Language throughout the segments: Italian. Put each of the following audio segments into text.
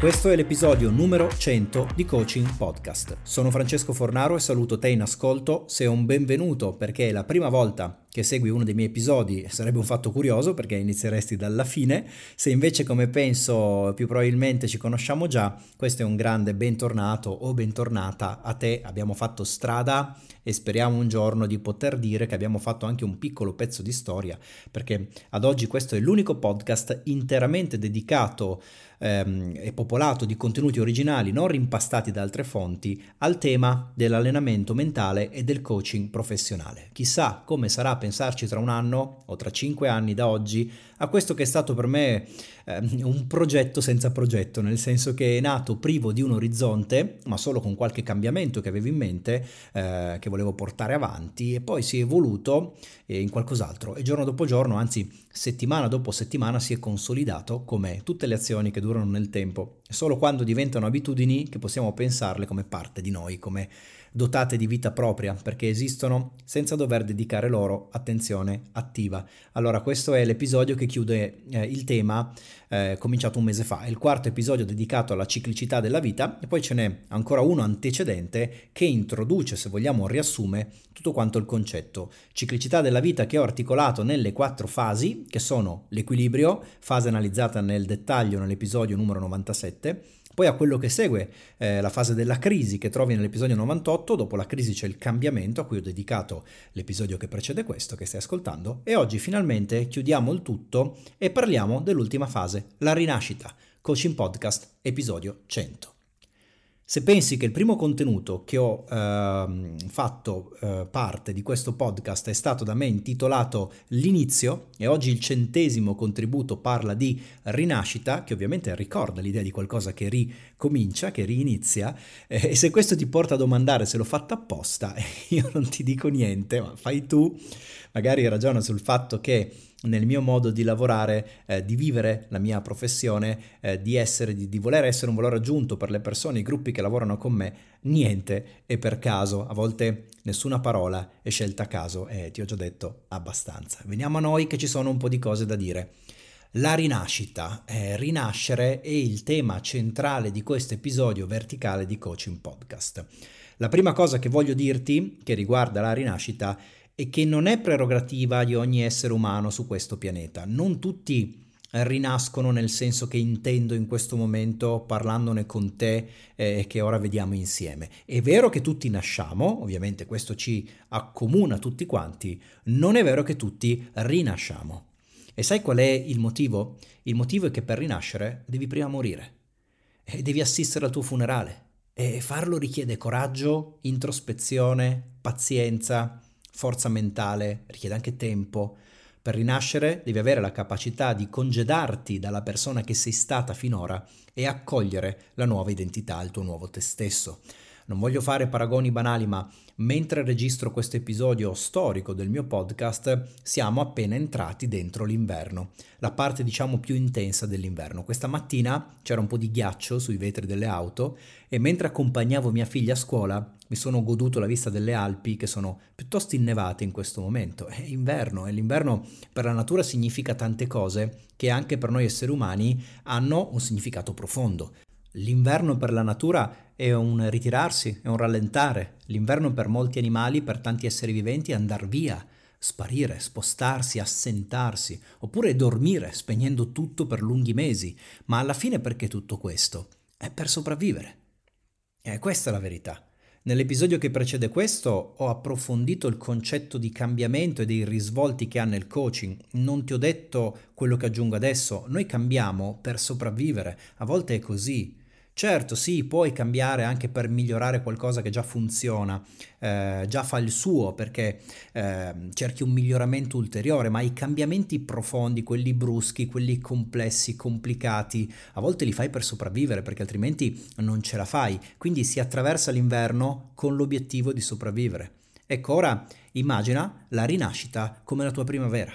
Questo è l'episodio numero 100 di Coaching Podcast. Sono Francesco Fornaro e saluto te in ascolto. Sei un benvenuto perché è la prima volta che segui uno dei miei episodi sarebbe un fatto curioso perché inizieresti dalla fine. Se invece come penso più probabilmente ci conosciamo già, questo è un grande bentornato o bentornata a te. Abbiamo fatto strada e speriamo un giorno di poter dire che abbiamo fatto anche un piccolo pezzo di storia perché ad oggi questo è l'unico podcast interamente dedicato ehm, e popolato di contenuti originali non rimpastati da altre fonti al tema dell'allenamento mentale e del coaching professionale. Chissà come sarà pensarci tra un anno o tra cinque anni da oggi a questo che è stato per me eh, un progetto senza progetto, nel senso che è nato privo di un orizzonte, ma solo con qualche cambiamento che avevo in mente, eh, che volevo portare avanti, e poi si è evoluto eh, in qualcos'altro. E giorno dopo giorno, anzi settimana dopo settimana, si è consolidato come tutte le azioni che durano nel tempo. Solo quando diventano abitudini che possiamo pensarle come parte di noi, come dotate di vita propria, perché esistono senza dover dedicare loro attenzione attiva. Allora, questo è l'episodio che chiude eh, il tema eh, cominciato un mese fa, il quarto episodio dedicato alla ciclicità della vita e poi ce n'è ancora uno antecedente che introduce, se vogliamo, riassume tutto quanto il concetto. Ciclicità della vita che ho articolato nelle quattro fasi, che sono l'equilibrio, fase analizzata nel dettaglio nell'episodio numero 97, poi a quello che segue eh, la fase della crisi che trovi nell'episodio 98, dopo la crisi c'è il cambiamento a cui ho dedicato l'episodio che precede questo che stai ascoltando e oggi finalmente chiudiamo il tutto e parliamo dell'ultima fase, la rinascita, Coaching Podcast episodio 100. Se pensi che il primo contenuto che ho eh, fatto eh, parte di questo podcast è stato da me intitolato L'inizio e oggi il centesimo contributo parla di rinascita, che ovviamente ricorda l'idea di qualcosa che ricomincia, che rinizia, eh, e se questo ti porta a domandare se l'ho fatta apposta, io non ti dico niente, ma fai tu, magari ragiona sul fatto che nel mio modo di lavorare, eh, di vivere la mia professione, eh, di, essere, di, di, voler essere un valore aggiunto per le persone, i gruppi che lavorano con me, niente è per caso, a volte nessuna parola è scelta a caso e ti ho già detto abbastanza. Veniamo a noi che ci sono un po' di cose da dire. La rinascita, eh, rinascere è il tema centrale di questo episodio verticale di Coaching Podcast. La prima cosa che voglio dirti che riguarda la rinascita è e che non è prerogativa di ogni essere umano su questo pianeta. Non tutti rinascono nel senso che intendo in questo momento parlandone con te eh, che ora vediamo insieme. È vero che tutti nasciamo, ovviamente questo ci accomuna tutti quanti, non è vero che tutti rinasciamo. E sai qual è il motivo? Il motivo è che per rinascere devi prima morire e devi assistere al tuo funerale e farlo richiede coraggio, introspezione, pazienza, forza mentale, richiede anche tempo. Per rinascere devi avere la capacità di congedarti dalla persona che sei stata finora e accogliere la nuova identità, il tuo nuovo te stesso. Non voglio fare paragoni banali, ma mentre registro questo episodio storico del mio podcast, siamo appena entrati dentro l'inverno, la parte diciamo più intensa dell'inverno. Questa mattina c'era un po' di ghiaccio sui vetri delle auto e mentre accompagnavo mia figlia a scuola mi sono goduto la vista delle Alpi che sono piuttosto innevate in questo momento. È inverno e l'inverno per la natura significa tante cose che anche per noi esseri umani hanno un significato profondo. L'inverno per la natura è un ritirarsi, è un rallentare. L'inverno per molti animali, per tanti esseri viventi è andare via, sparire, spostarsi, assentarsi, oppure dormire, spegnendo tutto per lunghi mesi. Ma alla fine perché tutto questo? È per sopravvivere. E questa è la verità. Nell'episodio che precede questo ho approfondito il concetto di cambiamento e dei risvolti che ha nel coaching. Non ti ho detto quello che aggiungo adesso, noi cambiamo per sopravvivere, a volte è così. Certo, sì, puoi cambiare anche per migliorare qualcosa che già funziona, eh, già fa il suo perché eh, cerchi un miglioramento ulteriore, ma i cambiamenti profondi, quelli bruschi, quelli complessi, complicati, a volte li fai per sopravvivere perché altrimenti non ce la fai. Quindi si attraversa l'inverno con l'obiettivo di sopravvivere. Ecco, ora immagina la rinascita come la tua primavera.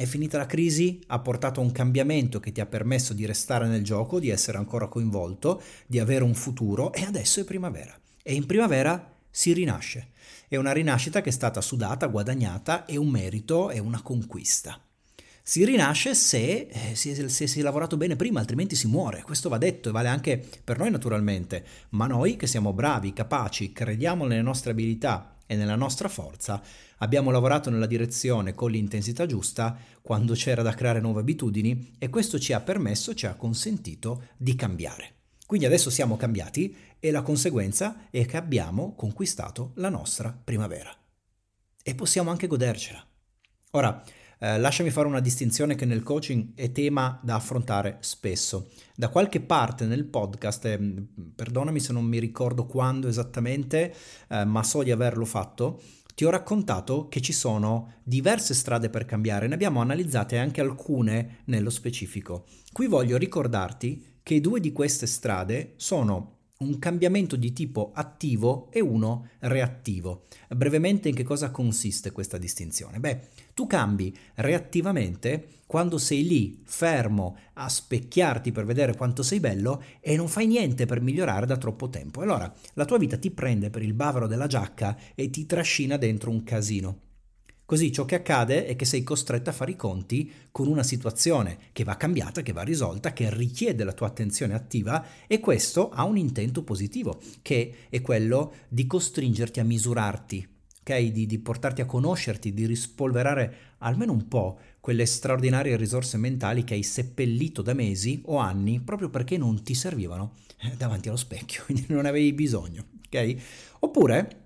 È finita la crisi, ha portato a un cambiamento che ti ha permesso di restare nel gioco, di essere ancora coinvolto, di avere un futuro e adesso è primavera. E in primavera si rinasce. È una rinascita che è stata sudata, guadagnata, è un merito, è una conquista. Si rinasce se, eh, se, se si è lavorato bene prima, altrimenti si muore. Questo va detto e vale anche per noi naturalmente, ma noi che siamo bravi, capaci, crediamo nelle nostre abilità e nella nostra forza, abbiamo lavorato nella direzione con l'intensità giusta quando c'era da creare nuove abitudini e questo ci ha permesso, ci ha consentito di cambiare. Quindi adesso siamo cambiati e la conseguenza è che abbiamo conquistato la nostra primavera. E possiamo anche godercela. Ora, eh, lasciami fare una distinzione che nel coaching è tema da affrontare spesso. Da qualche parte nel podcast, eh, perdonami se non mi ricordo quando esattamente, eh, ma so di averlo fatto, ti ho raccontato che ci sono diverse strade per cambiare, ne abbiamo analizzate anche alcune nello specifico. Qui voglio ricordarti che due di queste strade sono un cambiamento di tipo attivo e uno reattivo. Brevemente in che cosa consiste questa distinzione? Beh, tu cambi reattivamente quando sei lì fermo a specchiarti per vedere quanto sei bello e non fai niente per migliorare da troppo tempo. Allora la tua vita ti prende per il bavero della giacca e ti trascina dentro un casino. Così ciò che accade è che sei costretto a fare i conti con una situazione che va cambiata, che va risolta, che richiede la tua attenzione attiva e questo ha un intento positivo, che è quello di costringerti a misurarti, okay? di, di portarti a conoscerti, di rispolverare almeno un po' quelle straordinarie risorse mentali che hai seppellito da mesi o anni proprio perché non ti servivano eh, davanti allo specchio, quindi non avevi bisogno. ok? Oppure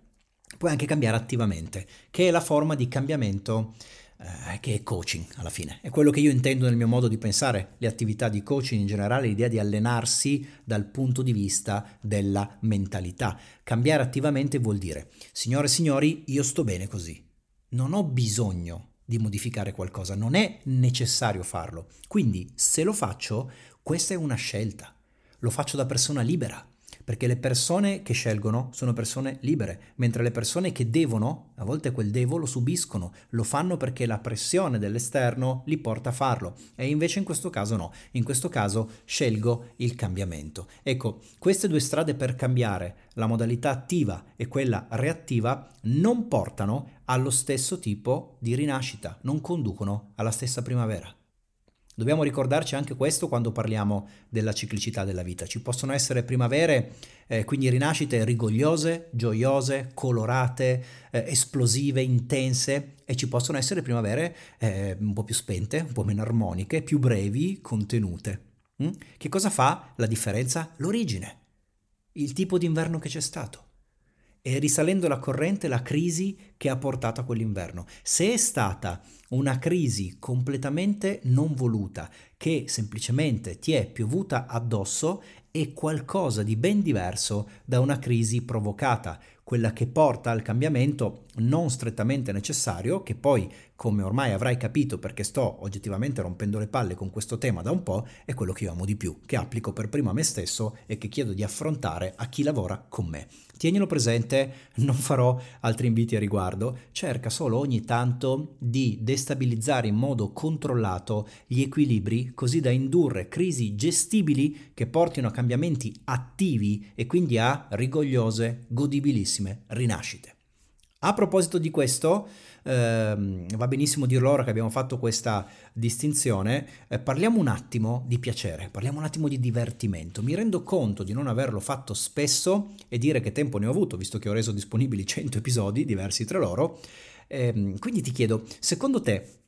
puoi anche cambiare attivamente, che è la forma di cambiamento eh, che è coaching alla fine. È quello che io intendo nel mio modo di pensare le attività di coaching in generale, l'idea di allenarsi dal punto di vista della mentalità. Cambiare attivamente vuol dire, signore e signori, io sto bene così. Non ho bisogno di modificare qualcosa, non è necessario farlo. Quindi se lo faccio, questa è una scelta. Lo faccio da persona libera perché le persone che scelgono sono persone libere, mentre le persone che devono, a volte quel devo lo subiscono, lo fanno perché la pressione dell'esterno li porta a farlo e invece in questo caso no, in questo caso scelgo il cambiamento. Ecco, queste due strade per cambiare, la modalità attiva e quella reattiva, non portano allo stesso tipo di rinascita, non conducono alla stessa primavera. Dobbiamo ricordarci anche questo quando parliamo della ciclicità della vita. Ci possono essere primavere, eh, quindi rinascite rigogliose, gioiose, colorate, eh, esplosive, intense e ci possono essere primavere eh, un po' più spente, un po' meno armoniche, più brevi, contenute. Mm? Che cosa fa la differenza? L'origine, il tipo di inverno che c'è stato e risalendo la corrente la crisi che ha portato a quell'inverno. Se è stata una crisi completamente non voluta, che semplicemente ti è piovuta addosso, è qualcosa di ben diverso da una crisi provocata, quella che porta al cambiamento non strettamente necessario, che poi, come ormai avrai capito perché sto oggettivamente rompendo le palle con questo tema da un po', è quello che io amo di più, che applico per primo a me stesso e che chiedo di affrontare a chi lavora con me. Tienilo presente, non farò altri inviti a riguardo, cerca solo ogni tanto di destabilizzare in modo controllato gli equilibri così da indurre crisi gestibili che portino a cambiamenti attivi e quindi a rigogliose, godibilissime rinascite. A proposito di questo, ehm, va benissimo dirlo ora che abbiamo fatto questa distinzione, eh, parliamo un attimo di piacere, parliamo un attimo di divertimento. Mi rendo conto di non averlo fatto spesso e dire che tempo ne ho avuto, visto che ho reso disponibili 100 episodi, diversi tra loro. Eh, quindi ti chiedo, secondo te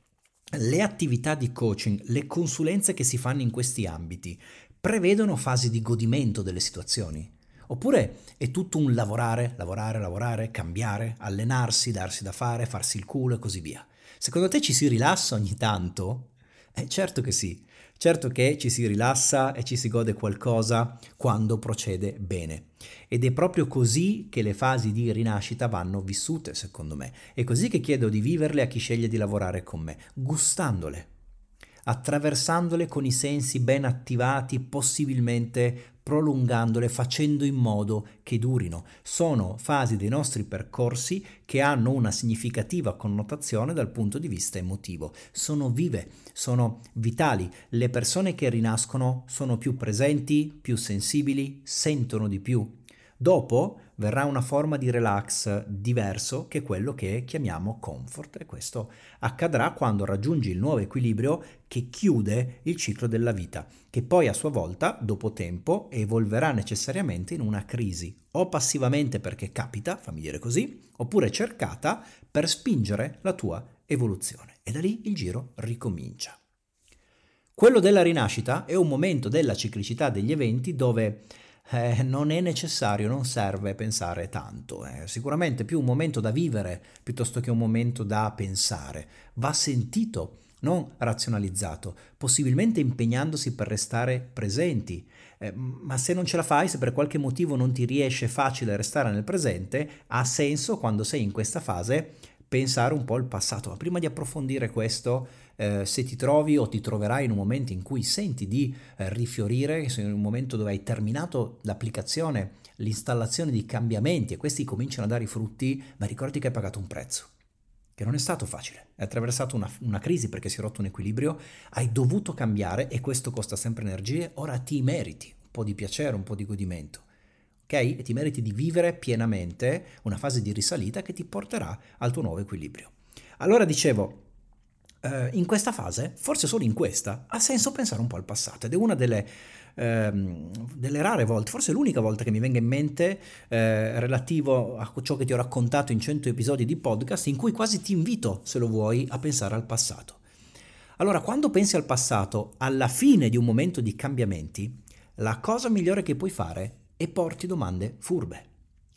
le attività di coaching, le consulenze che si fanno in questi ambiti, prevedono fasi di godimento delle situazioni? Oppure è tutto un lavorare, lavorare, lavorare, cambiare, allenarsi, darsi da fare, farsi il culo e così via. Secondo te ci si rilassa ogni tanto? Eh, certo che sì, certo che ci si rilassa e ci si gode qualcosa quando procede bene. Ed è proprio così che le fasi di rinascita vanno vissute, secondo me. È così che chiedo di viverle a chi sceglie di lavorare con me, gustandole, attraversandole con i sensi ben attivati, possibilmente prolungandole, facendo in modo che durino. Sono fasi dei nostri percorsi che hanno una significativa connotazione dal punto di vista emotivo. Sono vive, sono vitali. Le persone che rinascono sono più presenti, più sensibili, sentono di più. Dopo verrà una forma di relax diverso che quello che chiamiamo comfort e questo accadrà quando raggiungi il nuovo equilibrio che chiude il ciclo della vita, che poi a sua volta, dopo tempo, evolverà necessariamente in una crisi, o passivamente perché capita, fammi dire così, oppure cercata per spingere la tua evoluzione. E da lì il giro ricomincia. Quello della rinascita è un momento della ciclicità degli eventi dove eh, non è necessario, non serve pensare tanto. È eh. sicuramente più un momento da vivere piuttosto che un momento da pensare. Va sentito, non razionalizzato, possibilmente impegnandosi per restare presenti. Eh, ma se non ce la fai, se per qualche motivo non ti riesce facile restare nel presente, ha senso quando sei in questa fase pensare un po' al passato. Ma prima di approfondire questo, eh, se ti trovi o ti troverai in un momento in cui senti di eh, rifiorire, in un momento dove hai terminato l'applicazione, l'installazione di cambiamenti e questi cominciano a dare i frutti, ma ricordi che hai pagato un prezzo che non è stato facile, hai attraversato una, una, crisi perché si è rotto un equilibrio, hai dovuto cambiare e questo costa sempre energie, ora ti meriti un po' di piacere, un po' di godimento, ok? E ti meriti di vivere pienamente una fase di risalita che ti porterà al tuo nuovo equilibrio. Allora dicevo, eh, in questa fase, forse solo in questa, ha senso pensare un po' al passato ed è una delle, ehm, delle rare volte, forse l'unica volta che mi venga in mente eh, relativo a ciò che ti ho raccontato in 100 episodi di podcast in cui quasi ti invito, se lo vuoi, a pensare al passato. Allora, quando pensi al passato, alla fine di un momento di cambiamenti, la cosa migliore che puoi fare è porti domande furbe.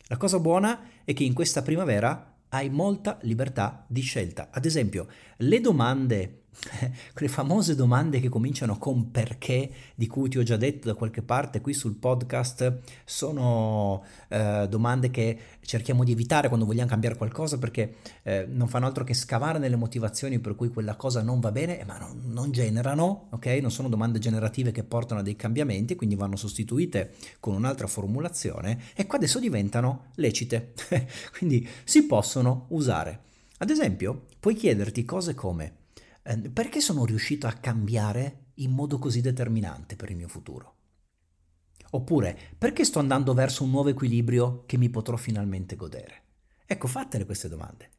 La cosa buona è che in questa primavera hai molta libertà di scelta. Ad esempio, le domande quelle famose domande che cominciano con perché, di cui ti ho già detto da qualche parte qui sul podcast, sono eh, domande che cerchiamo di evitare quando vogliamo cambiare qualcosa perché eh, non fanno altro che scavare nelle motivazioni per cui quella cosa non va bene, ma non, non generano, ok? Non sono domande generative che portano a dei cambiamenti, quindi vanno sostituite con un'altra formulazione e qua adesso diventano lecite, quindi si possono usare. Ad esempio, puoi chiederti cose come eh, perché sono riuscito a cambiare in modo così determinante per il mio futuro? Oppure, perché sto andando verso un nuovo equilibrio che mi potrò finalmente godere? Ecco, fatele queste domande.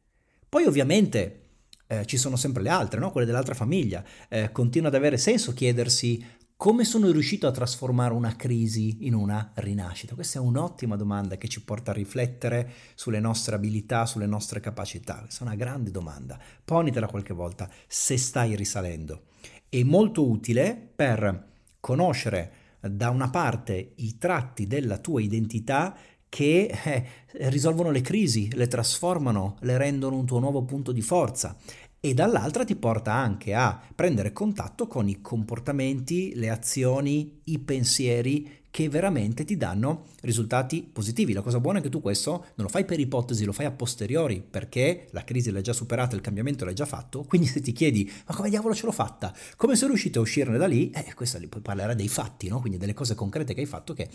Poi ovviamente eh, ci sono sempre le altre, no? quelle dell'altra famiglia. Eh, continua ad avere senso chiedersi come sono riuscito a trasformare una crisi in una rinascita? Questa è un'ottima domanda che ci porta a riflettere sulle nostre abilità, sulle nostre capacità. Questa è una grande domanda. Ponitela qualche volta se stai risalendo. È molto utile per conoscere da una parte i tratti della tua identità che eh, risolvono le crisi, le trasformano, le rendono un tuo nuovo punto di forza e dall'altra ti porta anche a prendere contatto con i comportamenti, le azioni, i pensieri che veramente ti danno risultati positivi. La cosa buona è che tu questo non lo fai per ipotesi, lo fai a posteriori, perché la crisi l'hai già superata, il cambiamento l'hai già fatto, quindi se ti chiedi ma come diavolo ce l'ho fatta? Come sei riuscito a uscirne da lì? Eh, questa poi parlerà dei fatti, no? quindi delle cose concrete che hai fatto che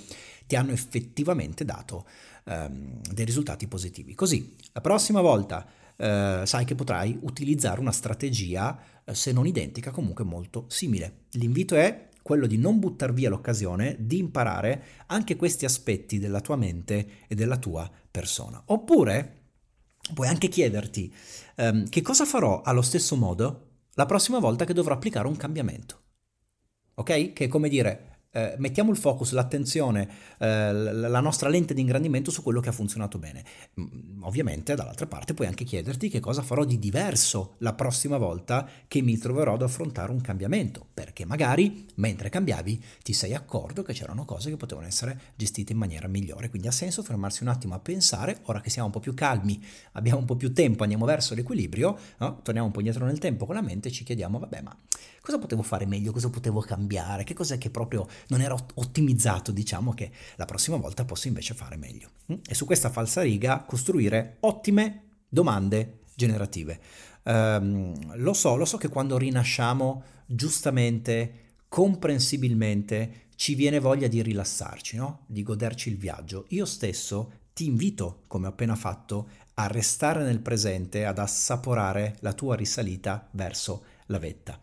ti hanno effettivamente dato um, dei risultati positivi. Così, la prossima volta eh, sai che potrai utilizzare una strategia, eh, se non identica, comunque molto simile. L'invito è quello di non buttare via l'occasione di imparare anche questi aspetti della tua mente e della tua persona. Oppure puoi anche chiederti ehm, che cosa farò allo stesso modo la prossima volta che dovrò applicare un cambiamento. Ok? Che è come dire, eh, mettiamo il focus, l'attenzione, eh, la nostra lente di ingrandimento su quello che ha funzionato bene. Mm, ovviamente dall'altra parte puoi anche chiederti che cosa farò di diverso la prossima volta che mi troverò ad affrontare un cambiamento, perché magari mentre cambiavi ti sei accorto che c'erano cose che potevano essere gestite in maniera migliore, quindi ha senso fermarsi un attimo a pensare, ora che siamo un po' più calmi, abbiamo un po' più tempo, andiamo verso l'equilibrio, no? torniamo un po' indietro nel tempo con la mente e ci chiediamo, vabbè, ma cosa potevo fare meglio, cosa potevo cambiare, che cos'è che proprio non era ottimizzato, diciamo che la prossima volta posso invece fare meglio. Mm? E su questa falsa riga costruire ottime domande generative. Um, lo so, lo so che quando rinasciamo giustamente, comprensibilmente, ci viene voglia di rilassarci, no? di goderci il viaggio. Io stesso ti invito, come ho appena fatto, a restare nel presente, ad assaporare la tua risalita verso la vetta.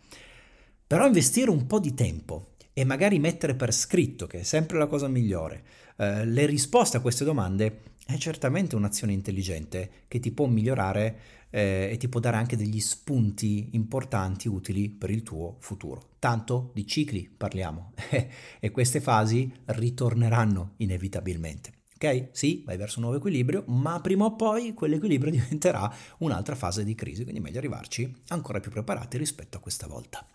Però investire un po' di tempo e magari mettere per scritto, che è sempre la cosa migliore, eh, le risposte a queste domande è certamente un'azione intelligente che ti può migliorare eh, e ti può dare anche degli spunti importanti, utili per il tuo futuro. Tanto di cicli parliamo e queste fasi ritorneranno inevitabilmente. Ok? Sì, vai verso un nuovo equilibrio, ma prima o poi quell'equilibrio diventerà un'altra fase di crisi, quindi è meglio arrivarci ancora più preparati rispetto a questa volta.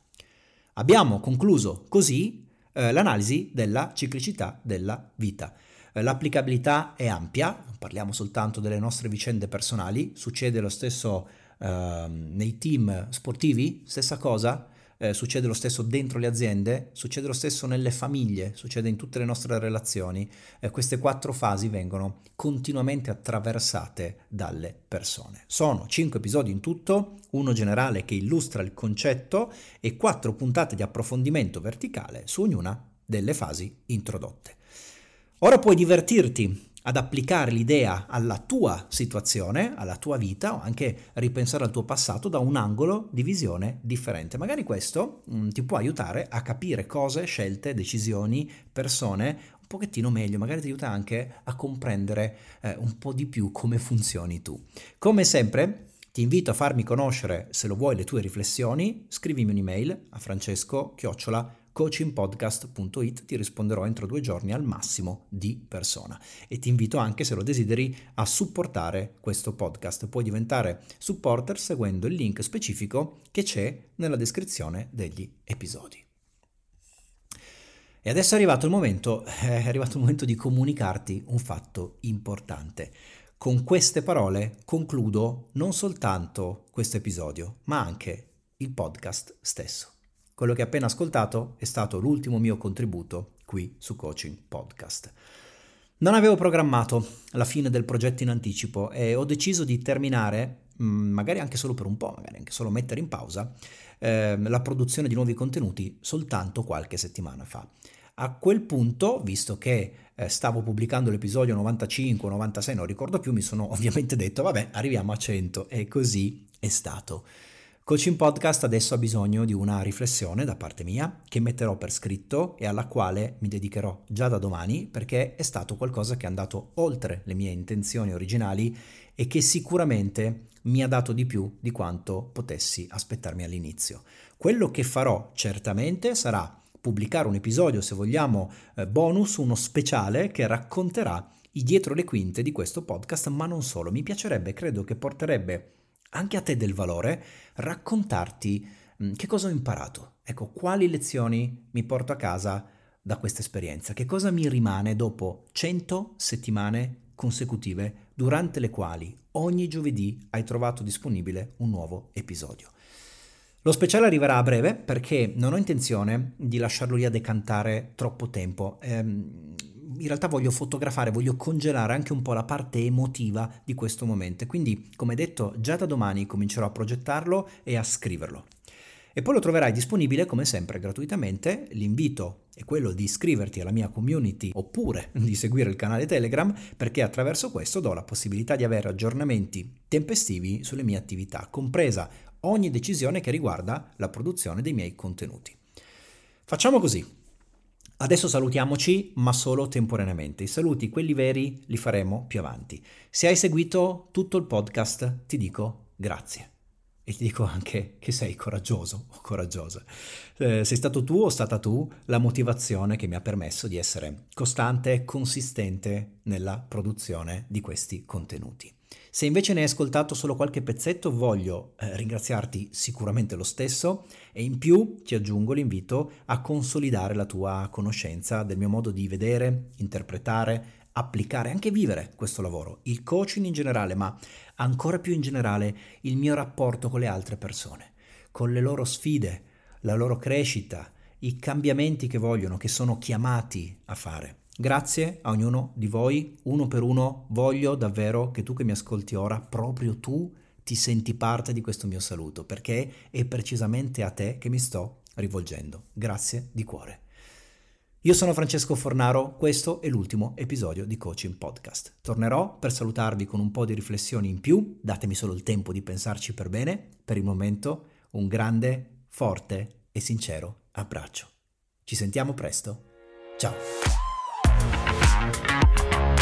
Abbiamo concluso così eh, l'analisi della ciclicità della vita. Eh, l'applicabilità è ampia, non parliamo soltanto delle nostre vicende personali, succede lo stesso eh, nei team sportivi, stessa cosa, eh, succede lo stesso dentro le aziende, succede lo stesso nelle famiglie, succede in tutte le nostre relazioni. Eh, queste quattro fasi vengono continuamente attraversate dalle persone. Sono cinque episodi in tutto, uno generale che illustra il concetto e quattro puntate di approfondimento verticale su ognuna delle fasi introdotte. Ora puoi divertirti ad applicare l'idea alla tua situazione, alla tua vita o anche ripensare al tuo passato da un angolo di visione differente. Magari questo mh, mm, ti può aiutare a capire cose, scelte, decisioni, persone un pochettino meglio, magari ti aiuta anche a comprendere eh, un po' di più come funzioni tu. Come sempre, ti invito a farmi conoscere, se lo vuoi, le tue riflessioni, scrivimi un'email a francesco chiocciola coachingpodcast.it ti risponderò entro due giorni al massimo di persona. E ti invito anche se lo desideri a supportare questo podcast. Puoi diventare supporter seguendo il link specifico che c'è nella descrizione degli episodi. E adesso è arrivato il momento è arrivato il momento di comunicarti un fatto importante. Con queste parole concludo non soltanto questo episodio ma anche il podcast stesso quello che appena ascoltato è stato l'ultimo mio contributo qui su Coaching Podcast. Non avevo programmato la fine del progetto in anticipo e ho deciso di terminare, mm, magari anche solo per un po', magari anche solo mettere in pausa, eh, la produzione di nuovi contenuti soltanto qualche settimana fa. A quel punto, visto che eh, stavo pubblicando l'episodio 95 96, non ricordo più, mi sono ovviamente detto, vabbè, arriviamo a 100 e così è stato. Coaching Podcast adesso ha bisogno di una riflessione da parte mia che metterò per scritto e alla quale mi dedicherò già da domani perché è stato qualcosa che è andato oltre le mie intenzioni originali e che sicuramente mi ha dato di più di quanto potessi aspettarmi all'inizio. Quello che farò certamente sarà pubblicare un episodio, se vogliamo, eh, bonus, uno speciale che racconterà i dietro le quinte di questo podcast, ma non solo. Mi piacerebbe, credo che porterebbe anche a te del valore raccontarti che cosa ho imparato. Ecco, quali lezioni mi porto a casa da questa esperienza, che cosa mi rimane dopo 100 settimane consecutive durante le quali ogni giovedì hai trovato disponibile un nuovo episodio. Lo speciale arriverà a breve perché non ho intenzione di lasciarlo lì a decantare troppo tempo. Ehm, in realtà voglio fotografare, voglio congelare anche un po' la parte emotiva di questo momento. Quindi, come detto, già da domani comincerò a progettarlo e a scriverlo. E poi lo troverai disponibile come sempre gratuitamente. L'invito è quello di iscriverti alla mia community oppure di seguire il canale Telegram perché attraverso questo do la possibilità di avere aggiornamenti tempestivi sulle mie attività, compresa ogni decisione che riguarda la produzione dei miei contenuti. Facciamo così. Adesso salutiamoci, ma solo temporaneamente. I saluti, quelli veri, li faremo più avanti. Se hai seguito tutto il podcast, ti dico grazie. E ti dico anche che sei coraggioso o coraggiosa. Eh, sei stato tu o stata tu la motivazione che mi ha permesso di essere costante e consistente nella produzione di questi contenuti. Se invece ne hai ascoltato solo qualche pezzetto, voglio eh, ringraziarti sicuramente lo stesso e in più ti aggiungo l'invito a consolidare la tua conoscenza del mio modo di vedere, interpretare, applicare, anche vivere questo lavoro, il coaching in generale, ma ancora più in generale il mio rapporto con le altre persone, con le loro sfide, la loro crescita, i cambiamenti che vogliono, che sono chiamati a fare. Grazie a ognuno di voi, uno per uno, voglio davvero che tu che mi ascolti ora, proprio tu, ti senti parte di questo mio saluto, perché è precisamente a te che mi sto rivolgendo. Grazie di cuore. Io sono Francesco Fornaro, questo è l'ultimo episodio di Coaching Podcast. Tornerò per salutarvi con un po' di riflessioni in più, datemi solo il tempo di pensarci per bene. Per il momento un grande, forte e sincero abbraccio. Ci sentiamo presto. Ciao. Thank you.